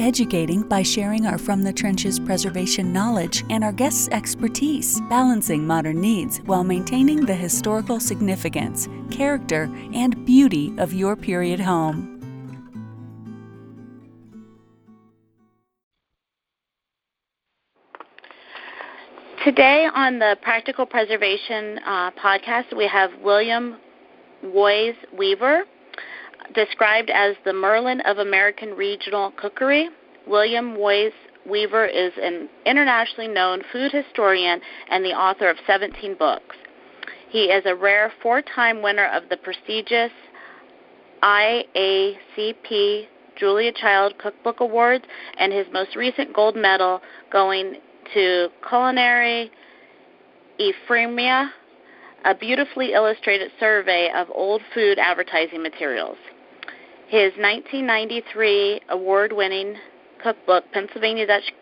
educating by sharing our From the Trenches preservation knowledge and our guests' expertise, balancing modern needs while maintaining the historical significance, character, and beauty of your period home. Today on the Practical Preservation uh, podcast, we have William Woys Weaver, described as the Merlin of American regional cookery. William Woys Weaver is an internationally known food historian and the author of 17 books. He is a rare four time winner of the prestigious IACP Julia Child Cookbook Awards and his most recent gold medal going to Culinary Ephemera, a beautifully illustrated survey of old food advertising materials. His 1993 award winning cookbook, Pennsylvania Dutch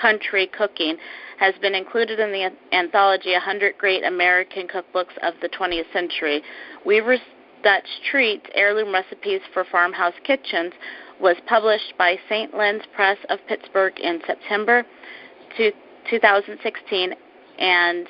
Country Cooking, has been included in the anthology 100 Great American Cookbooks of the 20th Century. Weaver's Dutch Treats Heirloom Recipes for Farmhouse Kitchens was published by St. Lynn's Press of Pittsburgh in September 2016, and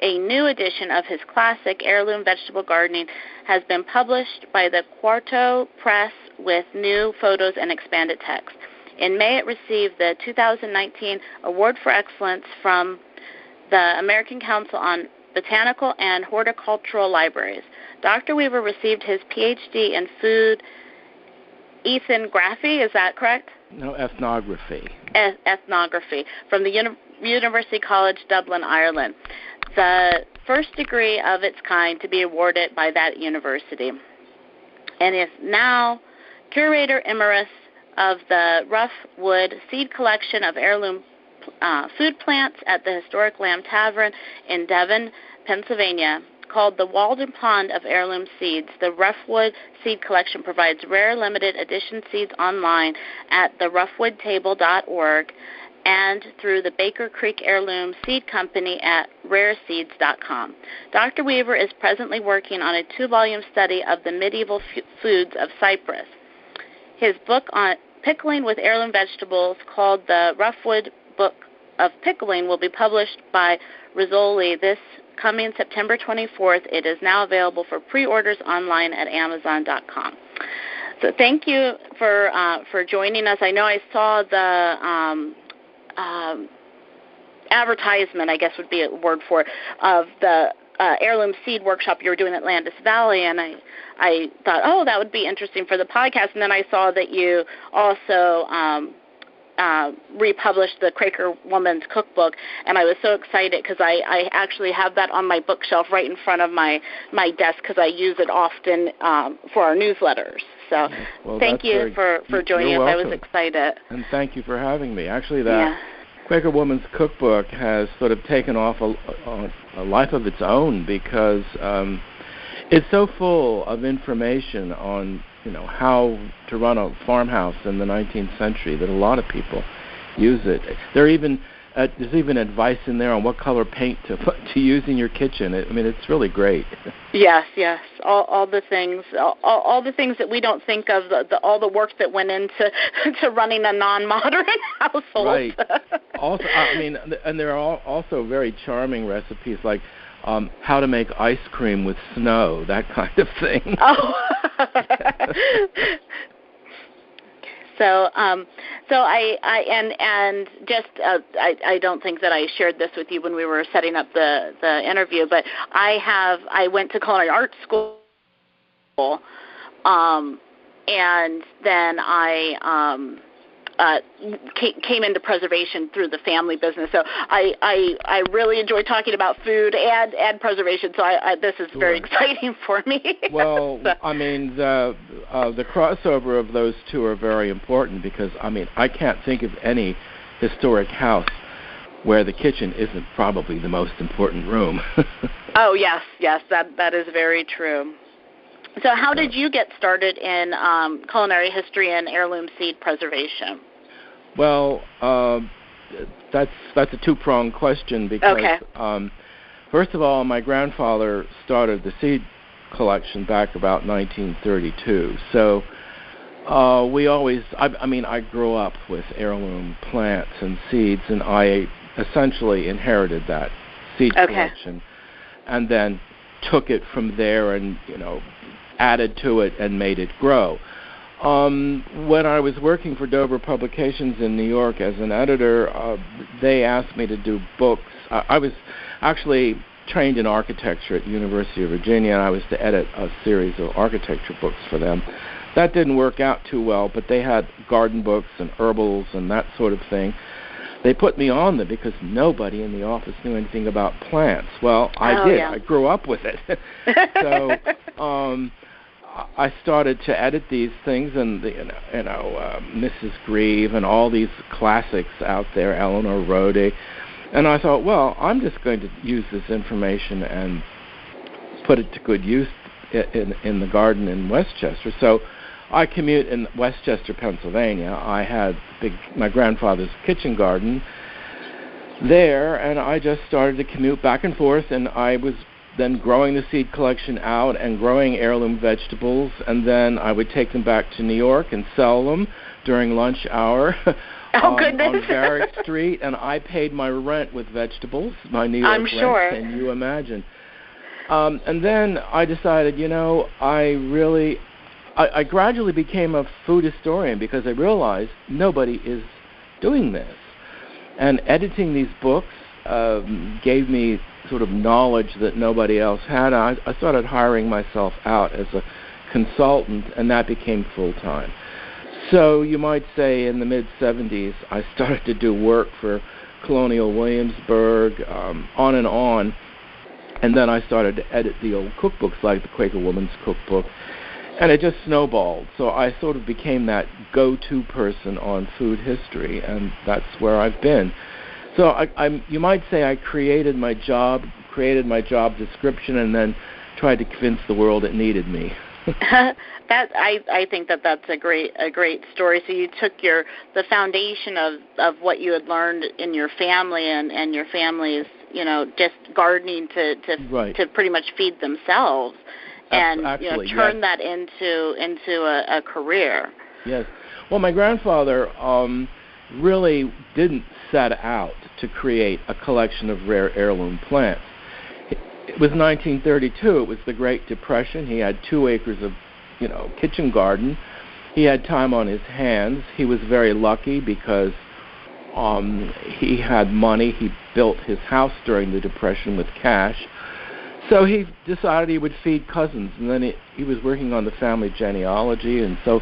a new edition of his classic Heirloom Vegetable Gardening has been published by the Quarto Press with new photos and expanded text. In May, it received the 2019 Award for Excellence from the American Council on Botanical and Horticultural Libraries. Dr. Weaver received his PhD in food ethnography, is that correct? No, ethnology. Ethnology from the Uni- University College Dublin, Ireland. The first degree of its kind to be awarded by that university. And is now curator emeritus of the Roughwood Seed Collection of Heirloom uh, Food Plants at the historic Lamb Tavern in Devon, Pennsylvania. Called the Walden Pond of Heirloom Seeds, the Roughwood Seed Collection provides rare limited edition seeds online at theroughwoodtable.org and through the Baker Creek Heirloom Seed Company at rareseeds.com. Dr. Weaver is presently working on a two volume study of the medieval f- foods of Cyprus. His book on pickling with heirloom vegetables, called the Roughwood Book of Pickling, will be published by Rizzoli this coming September 24th. It is now available for pre-orders online at Amazon.com. So thank you for uh, for joining us. I know I saw the um, um, advertisement, I guess would be a word for it, of the uh, heirloom seed workshop you were doing at Landis Valley, and I I thought, oh, that would be interesting for the podcast. And then I saw that you also um, uh, republished the Quaker Woman's Cookbook, and I was so excited because I, I actually have that on my bookshelf right in front of my my desk because I use it often um, for our newsletters. So well, thank you very, for for joining us. I was excited. And thank you for having me. Actually, that yeah. Quaker Woman's Cookbook has sort of taken off a, a, a life of its own because um, it's so full of information on you know how to run a farmhouse in the 19th century that a lot of people use it. There even uh, there's even advice in there on what color paint to put, to use in your kitchen. It, I mean, it's really great. Yes, yes, all all the things, all, all the things that we don't think of, the, the all the work that went into to running a non-modern household. Right. also, I mean, and there are also very charming recipes like um, how to make ice cream with snow, that kind of thing. Oh. so, um, so I, I and and just uh, I, I don't think that I shared this with you when we were setting up the the interview, but I have I went to culinary art school um, and then I um, uh, came into preservation through the family business. So I, I I really enjoy talking about food and and preservation. So I, I this is sure. very exciting for me. Well, so. I mean the uh, the crossover of those two are very important because I mean I can't think of any historic house where the kitchen isn't probably the most important room. oh yes, yes, that that is very true. So, how did you get started in um, culinary history and heirloom seed preservation? Well, uh, that's that's a two pronged question because okay. um, first of all, my grandfather started the seed collection back about 1932. So uh, we always, I, I mean, I grew up with heirloom plants and seeds, and I essentially inherited that seed okay. collection, and then took it from there and you know added to it and made it grow. Um, when I was working for Dover Publications in New York as an editor, uh, they asked me to do books. I, I was actually trained in architecture at University of Virginia, and I was to edit a series of architecture books for them. That didn't work out too well, but they had garden books and herbals and that sort of thing. They put me on them because nobody in the office knew anything about plants. Well, I oh, did. Yeah. I grew up with it. so um, I started to edit these things, and the, you know, uh, Mrs. Grieve and all these classics out there, Eleanor Rhodey, and I thought, well, I'm just going to use this information and put it to good use in in the garden in West Chester. So I commute in West Chester, Pennsylvania. I had big my grandfather's kitchen garden there, and I just started to commute back and forth, and I was then growing the seed collection out and growing heirloom vegetables, and then I would take them back to New York and sell them during lunch hour. Oh, on, goodness. on Varick Street, and I paid my rent with vegetables, my New York I'm rent. sure. Can you imagine? Um, and then I decided, you know, I really, I, I gradually became a food historian because I realized nobody is doing this, and editing these books um, gave me sort of knowledge that nobody else had. I, I started hiring myself out as a consultant, and that became full time. So you might say in the mid 70s, I started to do work for Colonial Williamsburg, um, on and on. And then I started to edit the old cookbooks like the Quaker Woman's Cookbook. And it just snowballed. So I sort of became that go to person on food history, and that's where I've been. So I, I'm, you might say I created my job, created my job description, and then tried to convince the world it needed me. that I I think that that's a great a great story. So you took your the foundation of of what you had learned in your family and and your family's you know just gardening to to right. to pretty much feed themselves and you know turn yes. that into into a, a career. Yes. Well, my grandfather um, really didn't set out to create a collection of rare heirloom plants. It was 1932. It was the Great Depression. He had two acres of, you know, kitchen garden. He had time on his hands. He was very lucky because um, he had money. He built his house during the Depression with cash. So he decided he would feed cousins, and then he, he was working on the family genealogy, and so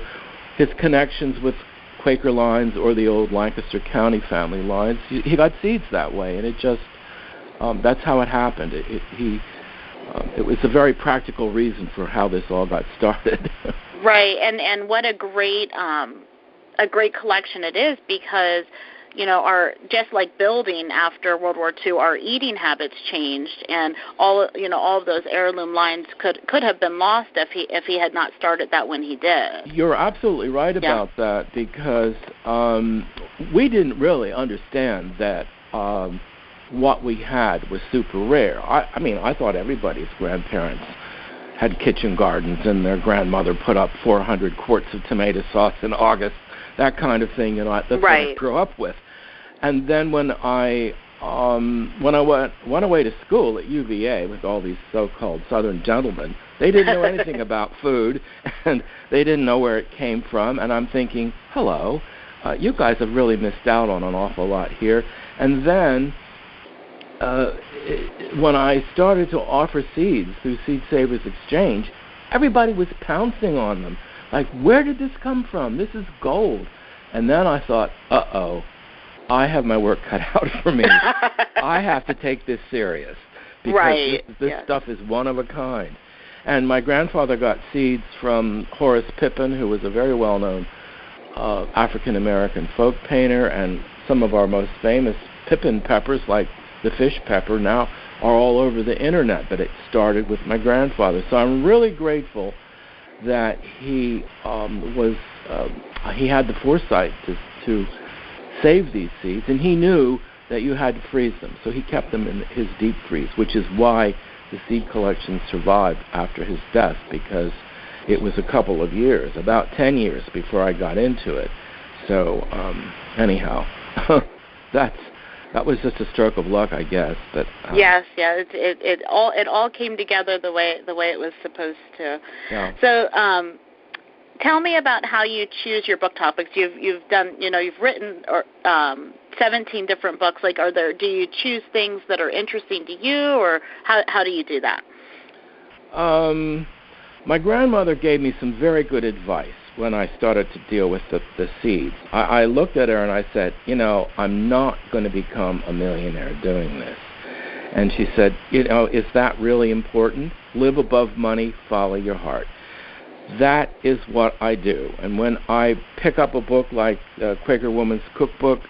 his connections with Quaker lines or the old Lancaster County family lines, he, he got seeds that way, and it just um, that's how it happened. It, it, he um, it was a very practical reason for how this all got started. right, and and what a great um, a great collection it is because you know, our just like building after World War II, our eating habits changed, and all you know, all of those heirloom lines could could have been lost if he if he had not started that when he did. You're absolutely right about that because um, we didn't really understand that um, what we had was super rare. I, I mean, I thought everybody's grandparents had kitchen gardens and their grandmother put up 400 quarts of tomato sauce in August, that kind of thing. You know, that's what I grew up with. And then when I um, when I went went away to school at UVA with all these so-called Southern gentlemen, they didn't know anything about food, and they didn't know where it came from. And I'm thinking, hello, uh, you guys have really missed out on an awful lot here. And then uh, it, when I started to offer seeds through Seed Savers Exchange, everybody was pouncing on them. Like, where did this come from? This is gold. And then I thought, uh oh, I have my work cut out for me. I have to take this serious because right. this, this stuff is one of a kind. And my grandfather got seeds from Horace Pippin, who was a very well known uh, African American folk painter, and some of our most famous Pippin peppers, like the fish pepper, now are all over the internet. But it started with my grandfather. So I'm really grateful that he um, was uh, he had the foresight to to save these seeds, and he knew that you had to freeze them. So he kept them in his deep freeze, which is why the seed collection survived after his death because it was a couple of years, about 10 years before I got into it. So um, anyhow, that's that was just a stroke of luck, I guess. But um, yes, yeah, it, it it all it all came together the way the way it was supposed to. Yeah. So um, tell me about how you choose your book topics. You've you've done you know you've written or um, 17 different books. Like, are there do you choose things that are interesting to you, or how how do you do that? Um, my grandmother gave me some very good advice when I started to deal with the, the seeds. I, I looked at her and I said, you know, I'm not going to become a millionaire doing this. And she said, you know, is that really important? Live above money, follow your heart that is what I do. And when I pick up a book like uh, Quaker Woman's Cookbook,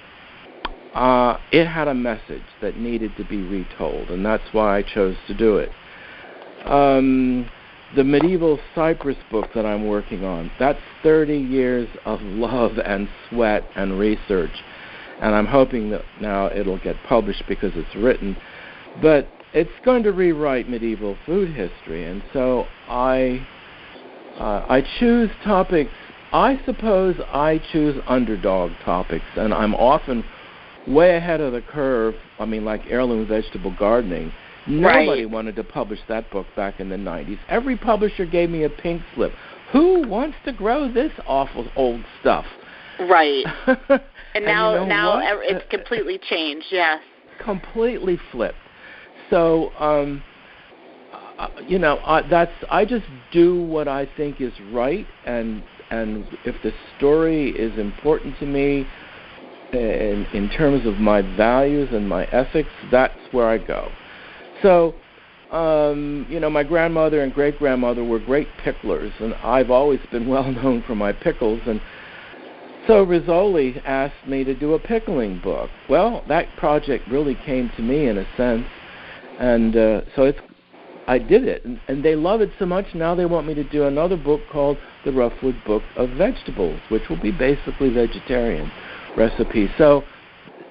uh, it had a message that needed to be retold, and that's why I chose to do it. Um, the medieval Cyprus book that I'm working on, that's 30 years of love and sweat and research, and I'm hoping that now it'll get published because it's written. But it's going to rewrite medieval food history, and so I uh, I choose topics. I suppose I choose underdog topics, and I'm often way ahead of the curve. I mean, like heirloom vegetable gardening. Nobody right. wanted to publish that book back in the 90s. Every publisher gave me a pink slip. Who wants to grow this awful old stuff? Right. and, and now, you know now what? it's completely changed. Yes. Completely flipped. So, um, uh, you know, I, that's I just do what I think is right, and and if the story is important to me, in in terms of my values and my ethics, that's where I go. So, um, you know, my grandmother and great grandmother were great picklers, and I've always been well known for my pickles. And so Rizzoli asked me to do a pickling book. Well, that project really came to me in a sense, and uh, so it's I did it, and, and they love it so much. Now they want me to do another book called The Roughwood Book of Vegetables, which will be basically vegetarian recipes. So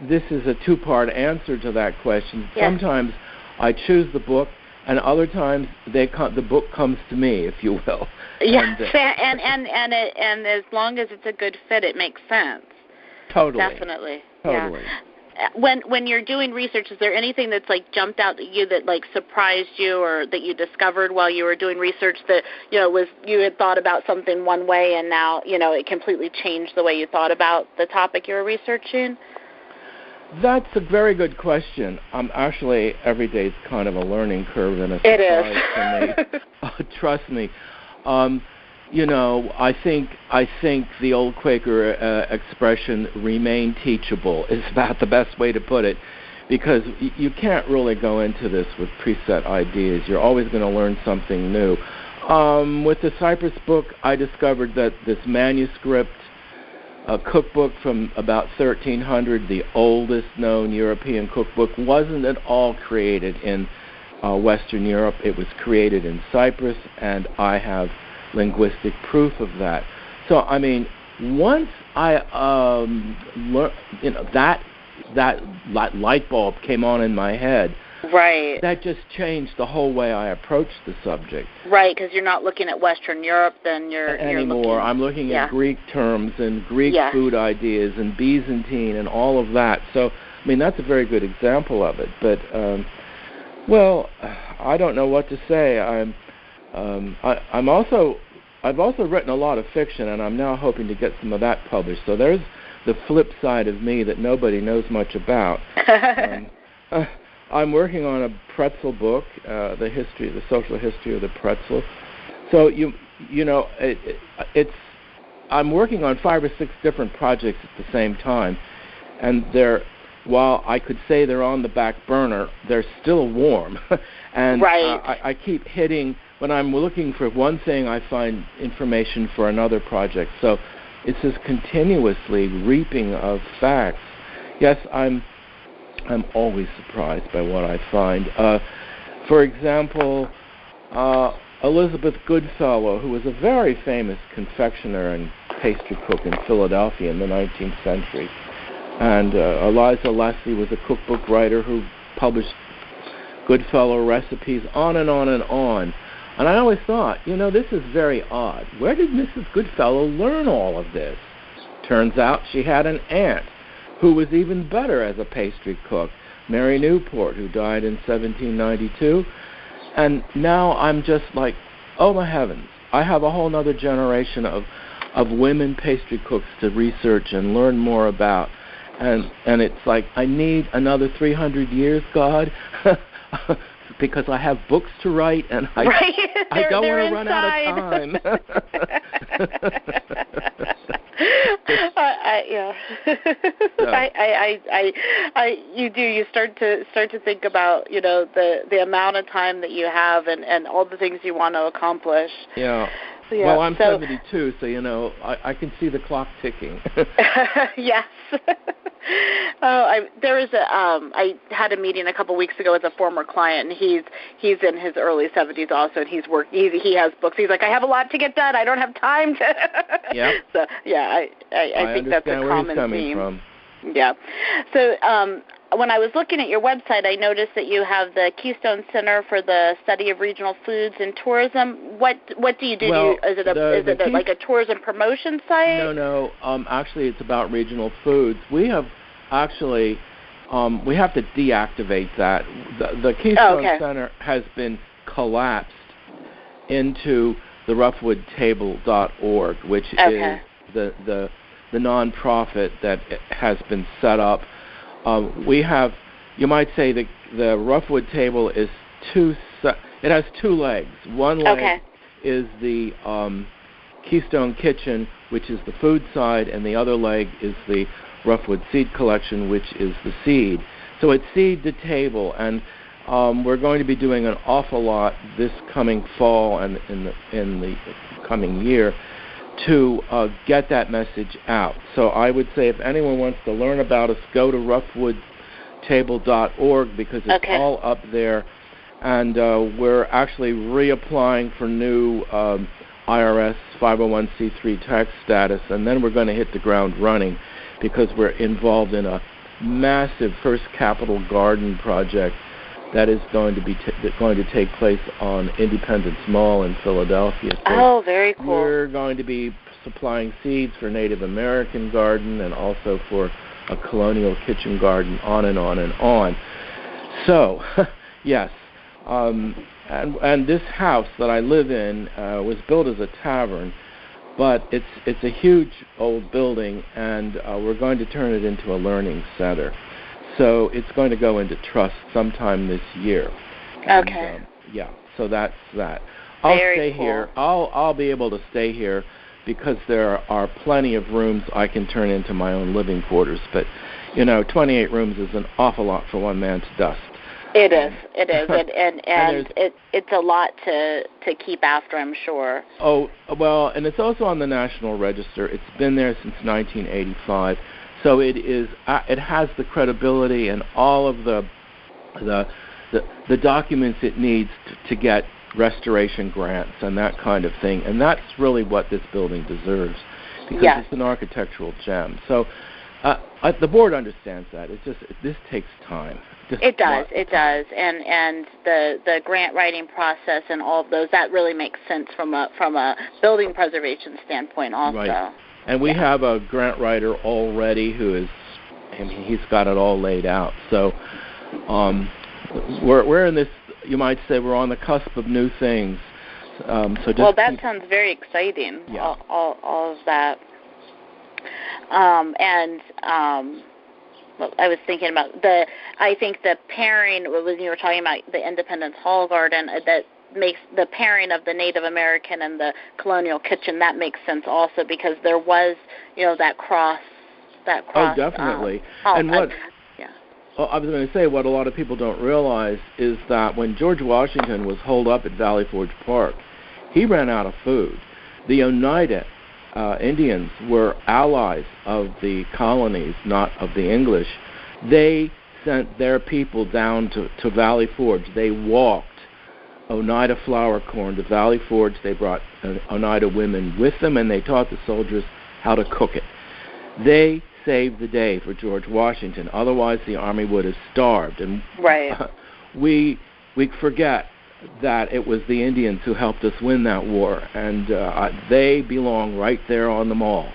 this is a two-part answer to that question. Yes. Sometimes I choose the book, and other times they come, the book comes to me, if you will. Yes, and, uh, and and and it, and as long as it's a good fit, it makes sense. Totally. Definitely. Totally. Yeah. When when you're doing research, is there anything that's like jumped out at you that like surprised you, or that you discovered while you were doing research that you know was you had thought about something one way and now you know it completely changed the way you thought about the topic you were researching? That's a very good question. Um, actually, every day is kind of a learning curve and a It surprise is. for me. oh, trust me. Um, you know, I think I think the old Quaker uh, expression "remain teachable" is about the best way to put it, because y- you can't really go into this with preset ideas. You're always going to learn something new. Um, with the Cyprus book, I discovered that this manuscript a cookbook from about 1300, the oldest known European cookbook, wasn't at all created in uh, Western Europe. It was created in Cyprus, and I have linguistic proof of that. So, I mean, once I um, learned, you know, that that light bulb came on in my head. Right. That just changed the whole way I approached the subject. Right, because you're not looking at Western Europe, then you're anymore. You're looking, I'm looking yeah. at Greek terms and Greek Yes. food ideas and Byzantine and all of that. So, I mean, that's a very good example of it. But, um, well, I don't know what to say. I'm, um, I, I'm also, I've also written a lot of fiction, and I'm now hoping to get some of that published. So there's the flip side of me that nobody knows much about. Um, uh, I'm working on a pretzel book, uh, the history, the social history of the pretzel. So you you know it, it, it's I'm working on five or six different projects at the same time, and they're while I could say they're on the back burner, they're still warm, and right. uh, I, I keep hitting when I'm looking for one thing, I find information for another project. So it's this continuously reaping of facts. Yes, I'm I'm always surprised by what I find. Uh, for example, uh, Elizabeth Goodfellow, who was a very famous confectioner and pastry cook in Philadelphia in the 19th century, and uh, Eliza Leslie was a cookbook writer who published Goodfellow recipes, on and on and on. And I always thought, you know, this is very odd. Where did Mrs. Goodfellow learn all of this? Turns out she had an aunt who was even better as a pastry cook, Mary Newport, who died in 1792. And now I'm just like, oh my heavens, I have a whole other generation of of women pastry cooks to research and learn more about. And and it's like I need another 300 years, God. because I have books to write and I right. I don't want to run out of time. I, yeah. So. I, I, I, I, you do. You start to start to think about you know the the amount of time that you have and and all the things you want to accomplish. Yeah. Yeah, well, I'm so, 72, so you know I, I can see the clock ticking. yes. oh, I there was a um I had a meeting a couple weeks ago with a former client and he's he's in his early 70s also and he's work he he has books. He's like I have a lot to get done. I don't have time to Yeah. So, yeah, I I, I, I think that's a common theme. from. Yeah. So um, when I was looking at your website, I noticed that you have the Keystone Center for the Study of Regional Foods and Tourism. What what do you do? Well, do you, is it a the- is the it a, like a tourism promotion site? No, no. Um, actually, it's about regional foods. We have actually um, we have to deactivate that. The, the Keystone Oh, okay. Center has been collapsed into the roughwoodtable.org, which Okay. is the the the nonprofit that has been set up. Um, we have, you might say, the the Roughwood Table is two. It has two legs. One leg Okay. is the um, Keystone Kitchen, which is the food side, and the other leg is the Roughwood Seed Collection, which is the seed. So it's seed to table, and um, we're going to be doing an awful lot this coming fall and in the in the coming year to uh, get that message out. So I would say if anyone wants to learn about us, go to roughwoodtable.org because it's Okay. all up there, and uh, we're actually reapplying for new um, IRS 501c3 tax status, and then we're going to hit the ground running because we're involved in a massive First Capital Garden project that is going to be t- that's going to take place on Independence Mall in Philadelphia. So Oh, very cool. we're going to be supplying seeds for Native American garden and also for a colonial kitchen garden, on and on and on. So, yes, um, and, and this house that I live in uh, was built as a tavern, but it's it's a huge old building, and uh, we're going to turn it into a learning center. So it's going to go into trust sometime this year. And, Okay. um, yeah. So that's that. I'll Very stay cool. here. I'll I'll be able to stay here because there are plenty of rooms I can turn into my own living quarters. But you know, 28 rooms is an awful lot for one man to dust. It is. It is. And and, And and it it's a lot to to keep after, I'm sure. Oh well, and it's also on the National Register. It's been there since 1985, so it is. Uh, it has the credibility and all of the the the, the documents it needs to, to get restoration grants and that kind of thing. And that's really what this building deserves because Yes. it's an architectural gem. So. Uh, uh, the board understands that. It just this takes time. Just It does. It does. And and the the grant writing process and all of those that really makes sense from a from a building preservation standpoint also. Right. And we have a grant writer already who is, I mean, he's got it all laid out. So, um, we're we're in this. You might say we're on the cusp of new things. Um, so just well, that keep- sounds very exciting. Yeah. All, all all of that. Um, and um, well, I was thinking about the. I think the pairing when you were talking about the Independence Hall Garden uh, that makes the pairing of the Native American and the colonial kitchen that makes sense also because there was you know that cross that cross. Oh, definitely. Um, and oh, what yeah. well, I was going to say what a lot of people don't realize is that when George Washington was holed up at Valley Forge Park, he ran out of food. The Oneida uh, Indians were allies of the colonies, not of the English. They sent their people down to, to Valley Forge. They walked Oneida flour corn to Valley Forge. They brought uh, Oneida women with them, and they taught the soldiers how to cook it. They saved the day for George Washington. Otherwise, the army would have starved. And Right. we we forget that it was the Indians who helped us win that war, and uh, they belong right there on the mall.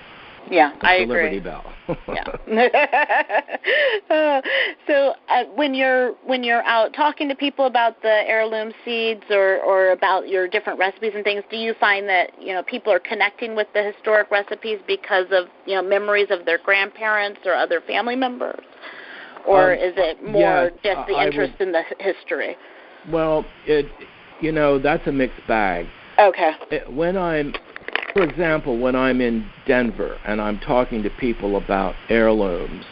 Yeah, I agree. Liberty Bell. yeah. Uh, so uh, when you're when you're out talking to people about the heirloom seeds or or about your different recipes and things, do you find that you know people are connecting with the historic recipes because of you know memories of their grandparents or other family members, or Um, is it more yes, just the I interest would- in the history? well, it you know that's a mixed bag. Okay. It- when I'm, for example, when I'm in Denver and I'm talking to people about heirlooms,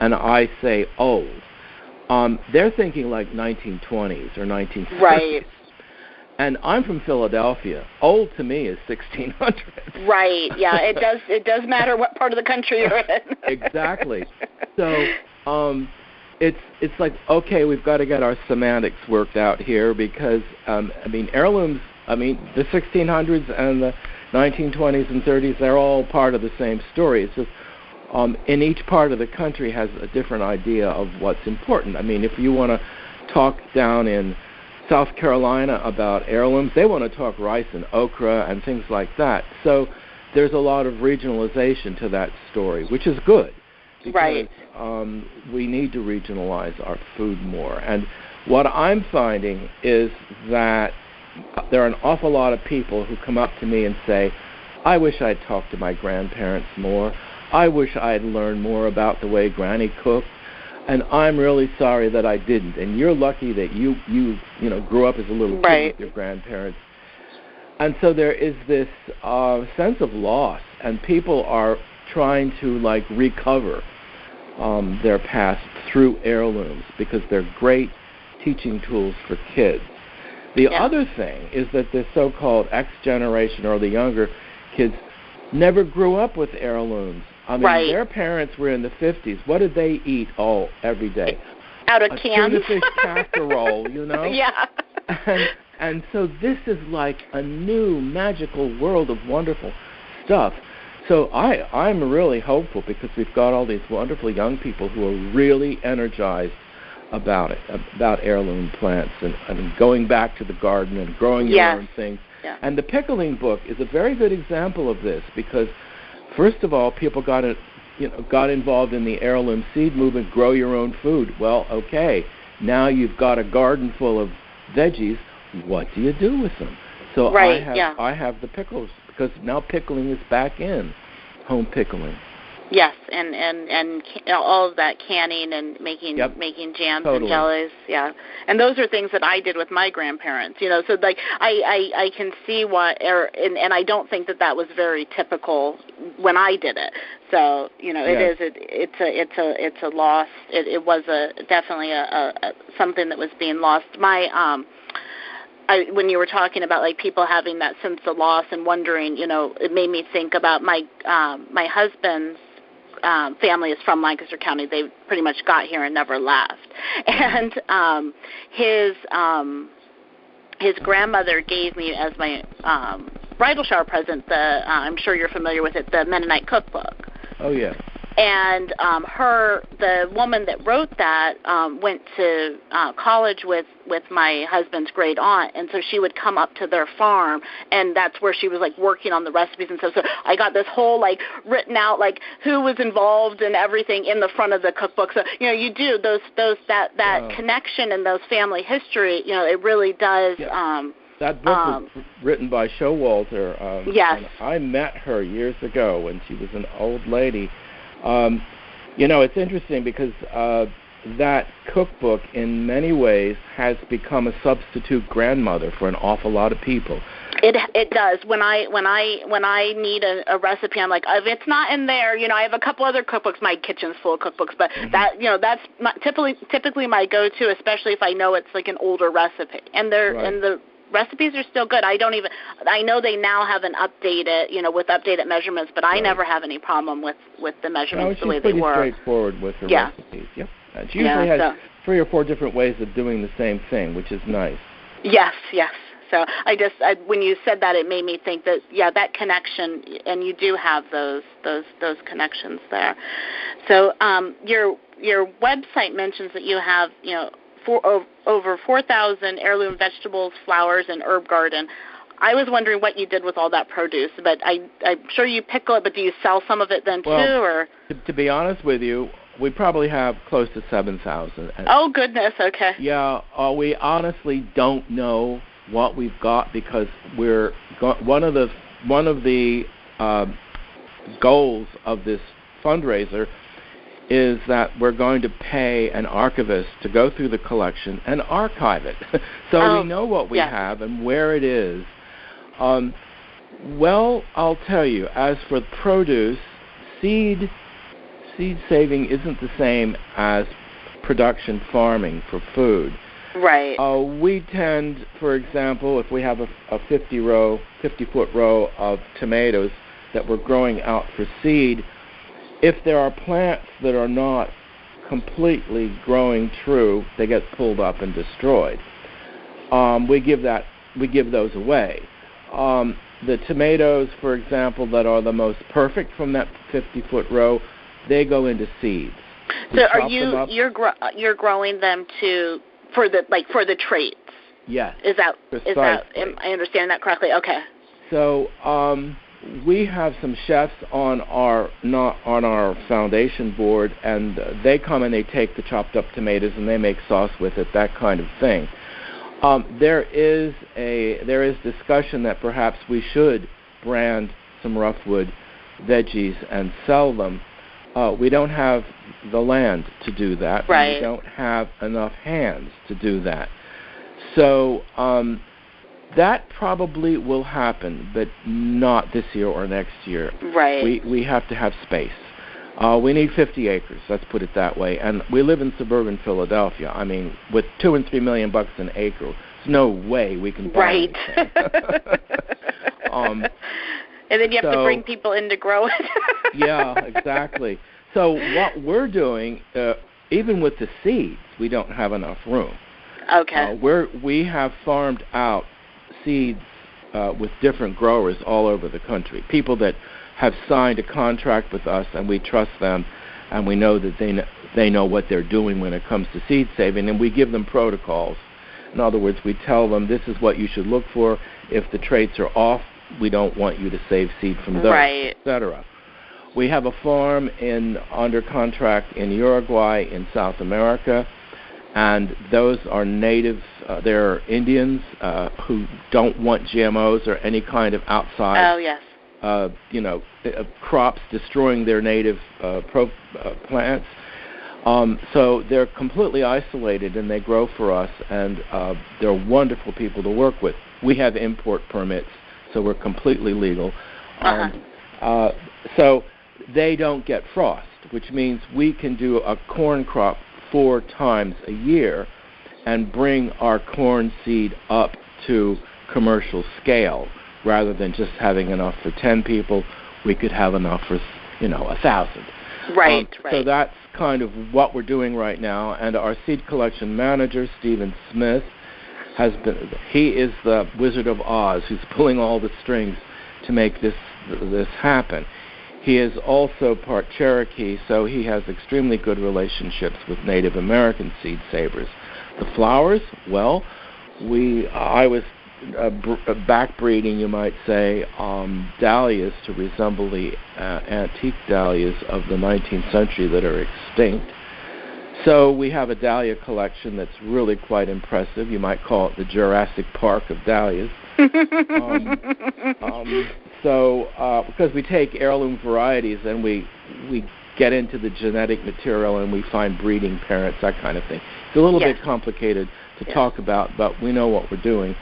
and I say old, um, they're thinking like 1920s or 1930s. Right. And I'm from Philadelphia. Old to me is 1600. Right. Yeah. It does. It does matter what part of the country you're in. Exactly. So um, it's it's like okay, we've got to get our semantics worked out here because um, I mean heirlooms. I mean the 1600s and the 1920s and 30s. They're all part of the same story. It's just um, in each part of the country has a different idea of what's important. I mean, if you want to talk down in South Carolina about heirlooms, they want to talk rice and okra and things like that. So there's a lot of regionalization to that story, which is good. Because, Right. Um, we need to regionalize our food more. And what I'm finding is that there are an awful lot of people who come up to me and say, I wish I'd talked to my grandparents more. I wish I'd learned more about the way Granny cooked. And I'm really sorry that I didn't. And you're lucky that you you you know grew up as a little kid with your grandparents. And so there is this uh, sense of loss, and people are trying to like recover um, their past through heirlooms because they're great teaching tools for kids. The Yeah. other thing is that the so-called X generation or the younger kids never grew up with heirlooms. I mean, Right. their parents were in the 50s. What did they eat all every day? Out of a cans. tuna fish casserole, you know? Yeah. and, and so this is like a new magical world of wonderful stuff. So I I'm really hopeful because we've got all these wonderful young people who are really energized about it, about heirloom plants and, and going back to the garden and growing your Yes. own things. Yeah. And the pickling book is a very good example of this because first of all people got it you know got involved in the heirloom seed movement, grow your own food. Well, okay. Now you've got a garden full of veggies. What do you do with them? So I have yeah. I have the pickles because now pickling is back in home pickling. Yes, and and and all of that canning and making Yep. making jams Totally. and jellies. Yeah, and those are things that I did with my grandparents. You know, so like I I, I can see what er, and and I don't think that that was very typical when I did it. So you know, it Yes. is it, it's a it's a it's a loss. It, it was a definitely a, a, a something that was being lost. My um. I, when you were talking about like people having that sense of loss and wondering, you know, it made me think about my um, my husband's um, family is from Lancaster County. They pretty much got here and never left. And um, his um, his grandmother gave me as my um, bridal shower present the uh, I'm sure you're familiar with it the Mennonite cookbook Oh yeah. And um her the woman that wrote that um went to uh college with with my husband's great aunt and so she would come up to their farm and that's where she was like working on the recipes and stuff so i got this whole like written out like who was involved and everything in the front of the cookbook so you know you do those those that that Wow. connection and those family history you know it really does Yeah. um That book Um, was written by Showalter. Um, Yes. and I met her years ago when she was an old lady. Um, you know, it's interesting because uh, that cookbook, in many ways, has become a substitute grandmother for an awful lot of people. It it does. When I when I when I need a, a recipe, I'm like, if it's not in there, you know, I have a couple other cookbooks. My kitchen's full of cookbooks, but mm-hmm. that you know, that's my, typically typically my go-to, especially if I know it's like an older recipe, and they're right. and the recipes are still good. I don't even I know they now have an updated, you know, with updated measurements, but I right. never have any problem with with the measurements no, the way they were. straightforward with her yeah. recipes. Yep. She usually yeah, has so. three or four different ways of doing the same thing, which is nice. Yes, yes. So I just I, when you said that, it made me think that yeah, that connection, and you do have those those those connections there. So um, your your website mentions that you have you know four, over 4,000 heirloom vegetables, flowers, and herb garden. I was wondering what you did with all that produce, but I, I'm sure you pickle it. But do you sell some of it then well, too, or? To, to be honest with you, we probably have close to seven thousand. Oh goodness, okay. Yeah, uh, we honestly don't know what we've got because we're go- one of the one of the uh, goals of this fundraiser is that we're going to pay an archivist to go through the collection and archive it, so oh, we know what we yes. have and where it is. Um, well, I'll tell you. As for produce, seed seed saving isn't the same as production farming for food. Right. Uh, we tend, for example, if we have a, a 50 row, 50 foot row of tomatoes that we're growing out for seed, if there are plants that are not completely growing true, they get pulled up and destroyed. Um, we give that we give those away. Um, the tomatoes, for example, that are the most perfect from that 50 foot row, they go into seeds. We so are you you're gro- you're growing them to for the like for the traits? Yes. Is that precisely. is that am I understand that correctly? Okay. So um, we have some chefs on our not on our foundation board, and uh, they come and they take the chopped up tomatoes and they make sauce with it, that kind of thing. Um, there is a there is discussion that perhaps we should brand some roughwood veggies and sell them. Uh, we don't have the land to do that. Right. we don't have enough hands to do that. So um, that probably will happen, but not this year or next year. Right. We we have to have space. Uh, we need 50 acres. Let's put it that way. And we live in suburban Philadelphia. I mean, with two and three million bucks an acre, there's no way we can buy right. um, and then you have so, to bring people in to grow it. yeah, exactly. So what we're doing, uh, even with the seeds, we don't have enough room. Okay. Uh, we're we have farmed out seeds uh, with different growers all over the country. People that have signed a contract with us, and we trust them, and we know that they know, they know what they're doing when it comes to seed saving, and we give them protocols. In other words, we tell them this is what you should look for. If the traits are off, we don't want you to save seed from those, right. etc. We have a farm in under contract in Uruguay in South America and those are native. Uh, they're Indians uh, who don't want GMOs or any kind of outside. Oh yes. Uh, you know, uh, crops destroying their native uh, pro, uh, plants. Um, so they're completely isolated and they grow for us, and uh, they're wonderful people to work with. We have import permits, so we're completely legal. Uh-huh. Um, uh, so they don't get frost, which means we can do a corn crop four times a year and bring our corn seed up to commercial scale. Rather than just having enough for 10 people we could have enough for you know a thousand. Right um, right. so that's kind of what we're doing right now. And our seed collection manager stephen smith has been he is the wizard of oz. Who's pulling all the strings to make this this happen. He is also part Cherokee, so he has extremely good relationships with Native American seed savers. The flowers, well, we I was uh, br- uh, backbreeding, you might say, um, dahlias to resemble the uh, antique dahlias of the 19th century that are extinct. So we have a dahlia collection that's really quite impressive. You might call it the Jurassic Park of dahlias. um, um, so uh, because we take heirloom varieties and we we get into the genetic material and we find breeding parents, that kind of thing. It's a little yes. bit complicated to yes. talk about, but we know what we're doing.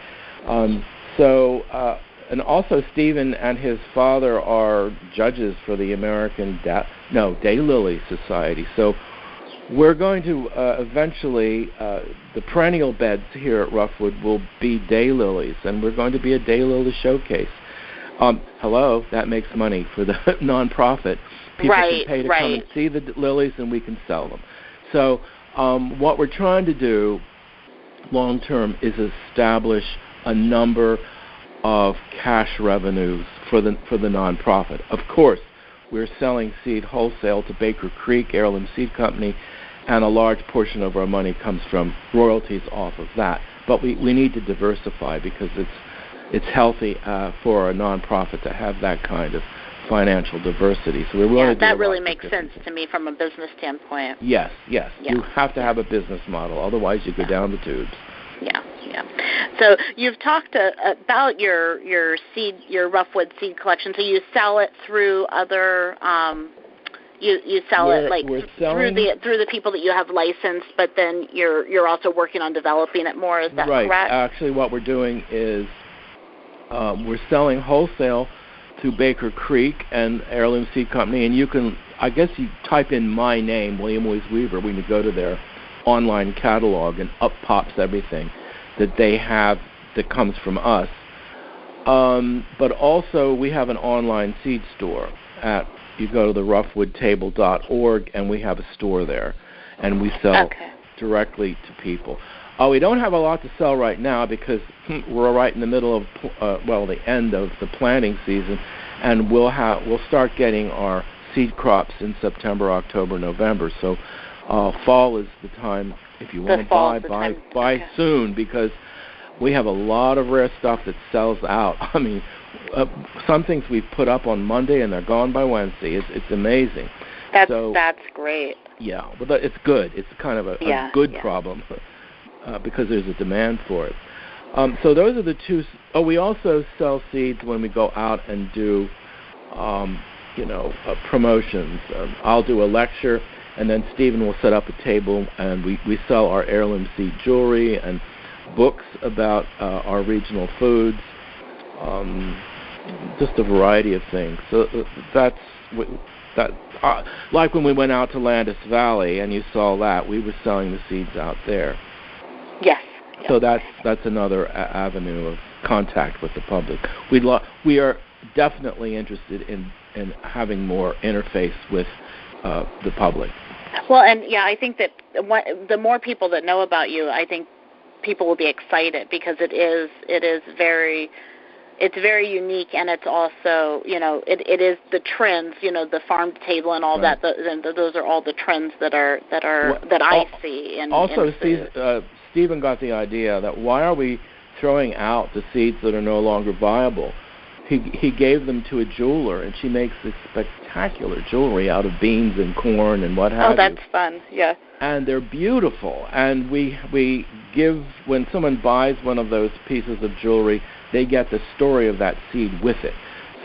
Um, so, uh, and also Stephen and his father are judges for the American da- no Daylily Society. So we're going to uh, eventually uh, the perennial beds here at Roughwood will be daylilies, and we're going to be a daylily showcase. Um, hello, that makes money for the nonprofit. People right, can pay to right. come and see the lilies, and we can sell them. So um, what we're trying to do long term is establish a number of cash revenues for the for the nonprofit. Of course, we're selling seed wholesale to Baker Creek Heirloom Seed Company, and a large portion of our money comes from royalties off of that. But we, we need to diversify because it's it's healthy uh, for a nonprofit to have that kind of financial diversity. So we really yeah, that really makes sense to me from a business standpoint. Yes, yes. Yeah. You have to have a business model, otherwise you go Yeah. down the tubes. Yeah, yeah. So you've talked uh, about your your seed, your Roughwood seed collection. So you sell it through other. Um, you you sell We're- it like through the through the people that you have licensed, but then you're you're also working on developing it more. Is that right. correct? Actually, what we're doing is um, we're selling wholesale to Baker Creek and Heirloom Seed Company, and you can, I guess, you type in my name, William Woys Weaver. We you go to their online catalog, and up pops everything that they have that comes from us. Um, but also, we have an online seed store at you go to the roughwoodtable.org, and we have a store there, and we sell okay. directly to people. Uh, we don't have a lot to sell right now because hmm, we're right in the middle of uh, well the end of the planting season, and we'll have we'll start getting our seed crops in September, October, November. So uh, fall is the time if you want to buy buy time. buy Okay. soon because we have a lot of rare stuff that sells out. I mean, uh, some things we've put up on Monday and they're gone by Wednesday. It's it's amazing. That's so- that's great. Yeah, but it's good. It's kind of a, Yeah, a good yeah. problem uh, because there's a demand for it. Um, so those are the two. Oh, we also sell seeds when we go out and do, um, you know, uh, promotions. Um, I'll do a lecture, and then Stephen will set up a table, and we we sell our heirloom seed jewelry and books about uh, our regional foods. Um, just a variety of things. So uh, that's that. Uh, like when we went out to Landis Valley and you saw that, we were selling the seeds out there. Yes. So that's that's another a- avenue of contact with the public. We lo- we are definitely interested in in having more interface with uh, the public. Well, and yeah, I think that the more people that know about you, I think people will be excited because it is it is very it's very unique and it's also you know it it is the trends you know the farm to table and all Right. that the, and those are all the trends that are that are Well, that I al- see in also, Steve, uh, Stephen got the idea that why are we throwing out the seeds that are no longer viable? He he gave them to a jeweler, and she makes this spectacular jewelry out of beans and corn and what oh, have you. oh you. that's fun yeah and they're beautiful. And we we give when someone buys one of those pieces of jewelry, they get the story of that seed with it.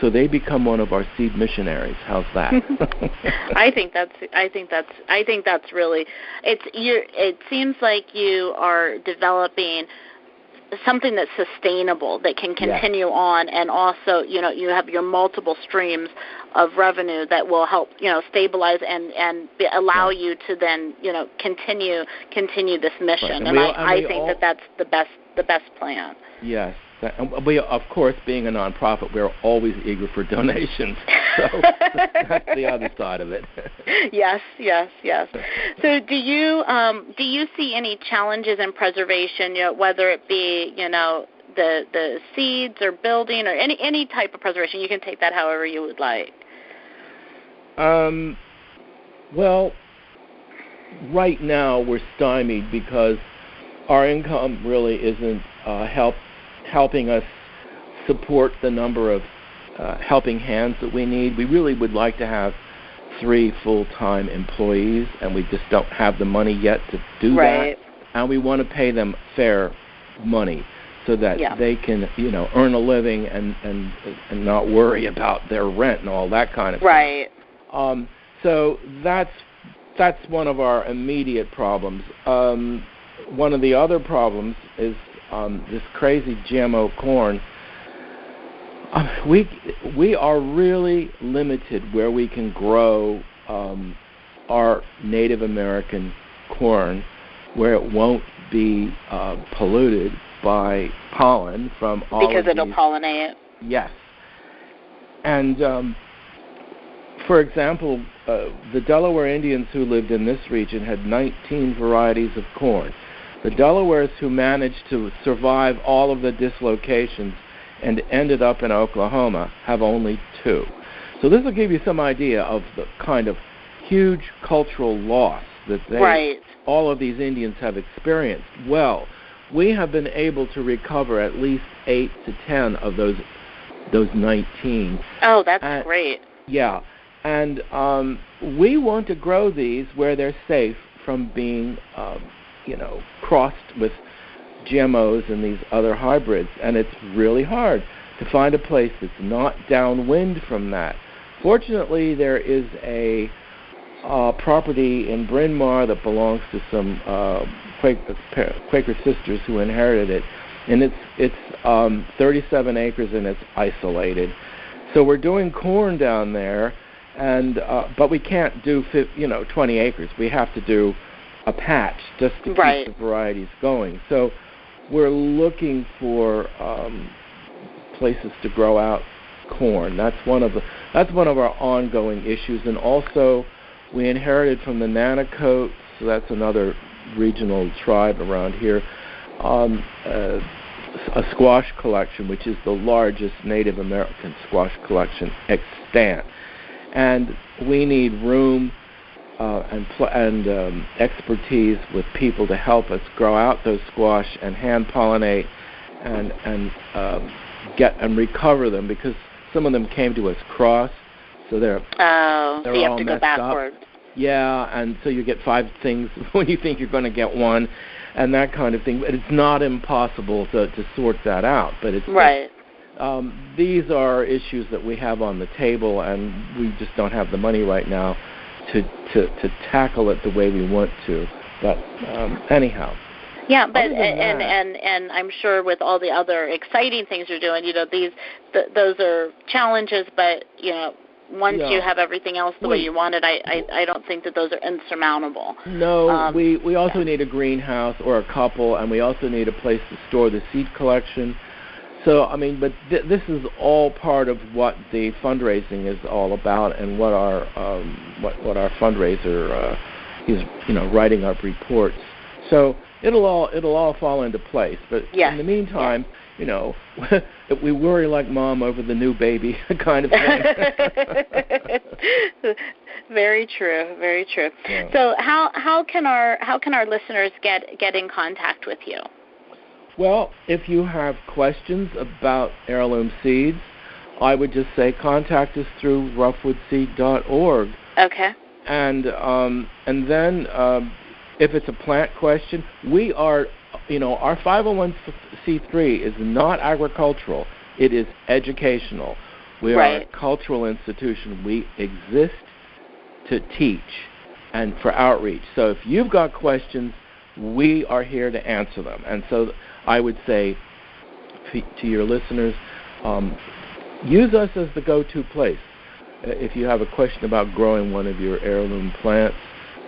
So they become one of our seed missionaries. How's that? I think that's I think that's I think that's really it's you it seems like you are developing something that's sustainable that can Yes. continue on and also you know you have your multiple streams of revenue that will help you know stabilize and and be, allow Right. you to then you know continue continue this mission And and, we I, and I think all- that that's the best the best plan yes. And we, of course, being a nonprofit, we're always eager for donations. So that's the other side of it. yes, yes, yes. So, do you um, do you see any challenges in preservation? You know, whether it be you know the the seeds or building or any any type of preservation. You can take that however you would like. Um, well, right now we're stymied because our income really isn't uh, help helping us support the number of uh, helping hands that we need. We really would like to have three full-time employees, and we just don't have the money yet to do right. that. And we want to pay them fair money so that Yeah. they can, you know, earn a living and and and not worry about their rent and all that kind of stuff. Right. Um, So that's that's one of our immediate problems. Um, one of the other problems is um, this crazy GMO corn. Uh, we we are really limited where we can grow um, our Native American corn, where it won't be uh, polluted by pollen from all because it'll these. pollinate. Yes. And um, for example, uh, the Delaware Indians who lived in this region had 19 varieties of corn. The Delawares who managed to survive all of the dislocations and ended up in Oklahoma have only two. So this will give you some idea of the kind of huge cultural loss that they, Right. all of these Indians have experienced. Well, we have been able to recover at least eight to ten of those those 19. Oh, that's Uh, great. Yeah, and um, we want to grow these where they're safe from being, um, you know, crossed with GMOs and these other hybrids, and it's really hard to find a place that's not downwind from that. Fortunately, there is a uh, property in Bryn Mawr that belongs to some uh, Quaker, Quaker sisters who inherited it, and it's it's um, 37 acres and it's isolated. So we're doing corn down there, and uh, but we can't do you know 20 acres. We have to do a patch just to Right. keep the varieties going. So we're looking for um, places to grow out corn. That's one of the that's one of our ongoing issues, and also we inherited from the Nanticokes. So that's another regional tribe around here. Um, uh, a squash collection, which is the largest Native American squash collection extant, and we need room uh, and pl- and um, expertise with people to help us grow out those squash and hand pollinate and and um, get and recover them because some of them came to us cross, so they're Oh, so They're you have all to go messed up. backwards. yeah, and so you get five things when you think you're going to get one, and that kind of thing. But it's not impossible to to sort that out. But it's Right. um, these are issues that we have on the table, and we just don't have the money right now to to to tackle it the way we want to. But um, anyhow, Yeah, but and that- and and I'm sure with all the other exciting things you're doing, you know, these th- those are challenges, but you know, once Yeah. you have everything else the way you want it, I, I I don't think that those are insurmountable. no, Um, we we also yeah. need a greenhouse or a couple, and we also need a place to store the seed collection. So I mean, but th- this is all part of what the fundraising is all about, and what our um, what what our fundraiser uh, is, you know, writing up reports. So it'll all it'll all fall into place. But Yes, in the meantime, you know, we worry like mom over the new baby kind of thing. very true, very true. Yeah. So how how can our how can our listeners get get in contact with you? Well, if you have questions about heirloom seeds, I would just say contact us through roughwoodseed.org. Okay. And um, and then um, if it's a plant question, we are, you know, our 501c3 is not agricultural; it is educational. We are a cultural institution. We exist to teach and for outreach. So if you've got questions, we are here to answer them. And so I would say to to your listeners, um, use us as the go-to place. Uh, If you have a question about growing one of your heirloom plants,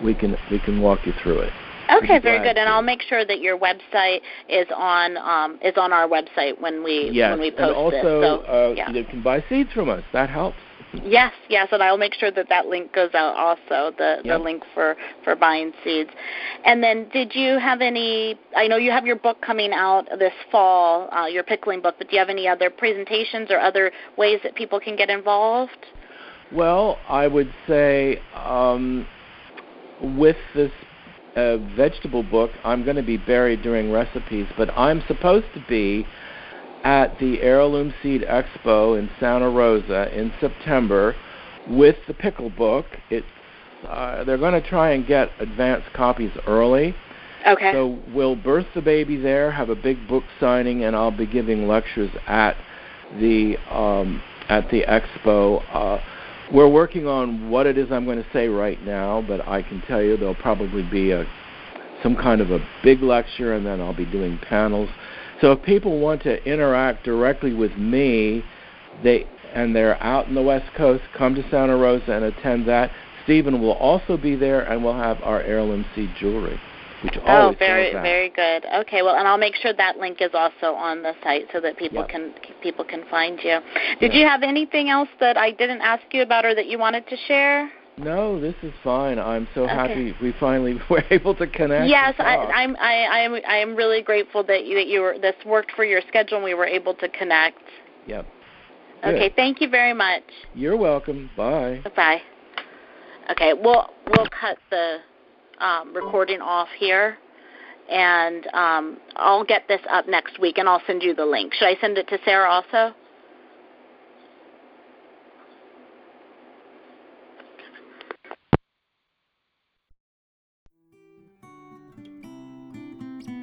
we can we can walk you through it. Okay, very good. And. I'll make sure that your website is on um, is on our website when we Yes, when we and post also it. So, uh, yeah. you can buy seeds from us. That helps. Yes, yes, and I'll make sure that that link goes out also the the link for for buying seeds. And then, did you have any? I know you have your book coming out this fall, uh, your pickling book. But do you have any other presentations or other ways that people can get involved? Well, I would say um, with this uh, vegetable book, I'm going to be buried during recipes, but I'm supposed to be at the Heirloom Seed Expo in Santa Rosa in September with the pickle book. It's uh, they're going to try and get advance copies early. Okay. So we'll birth the baby there, have a big book signing, and I'll be giving lectures at the um, at the expo. Uh, we're working on what it is I'm going to say right now, but I can tell you there'll probably be a some kind of a big lecture, and then I'll be doing panels. So if people want to interact directly with me, they and they're out in the West Coast, come to Santa Rosa and attend that. Stephen will also be there, and we'll have our heirloom seed jewelry, which oh, very very good. Okay, well, and I'll make sure that link is also on the site so that people Yep. can people can find you. Did Yeah. you have anything else that I didn't ask you about or that you wanted to share? No, this is fine. I'm so Okay. happy we finally were able to connect. Yes, I, I'm. I, I'm I am really grateful that you, that you were this worked for your schedule and we were able to connect. Yep. Good. Okay, thank you very much. You're welcome. Bye. Bye. Okay, we'll we'll cut the um, recording off here, and um, I'll get this up next week, and I'll send you the link. Should I send it to Sarah also?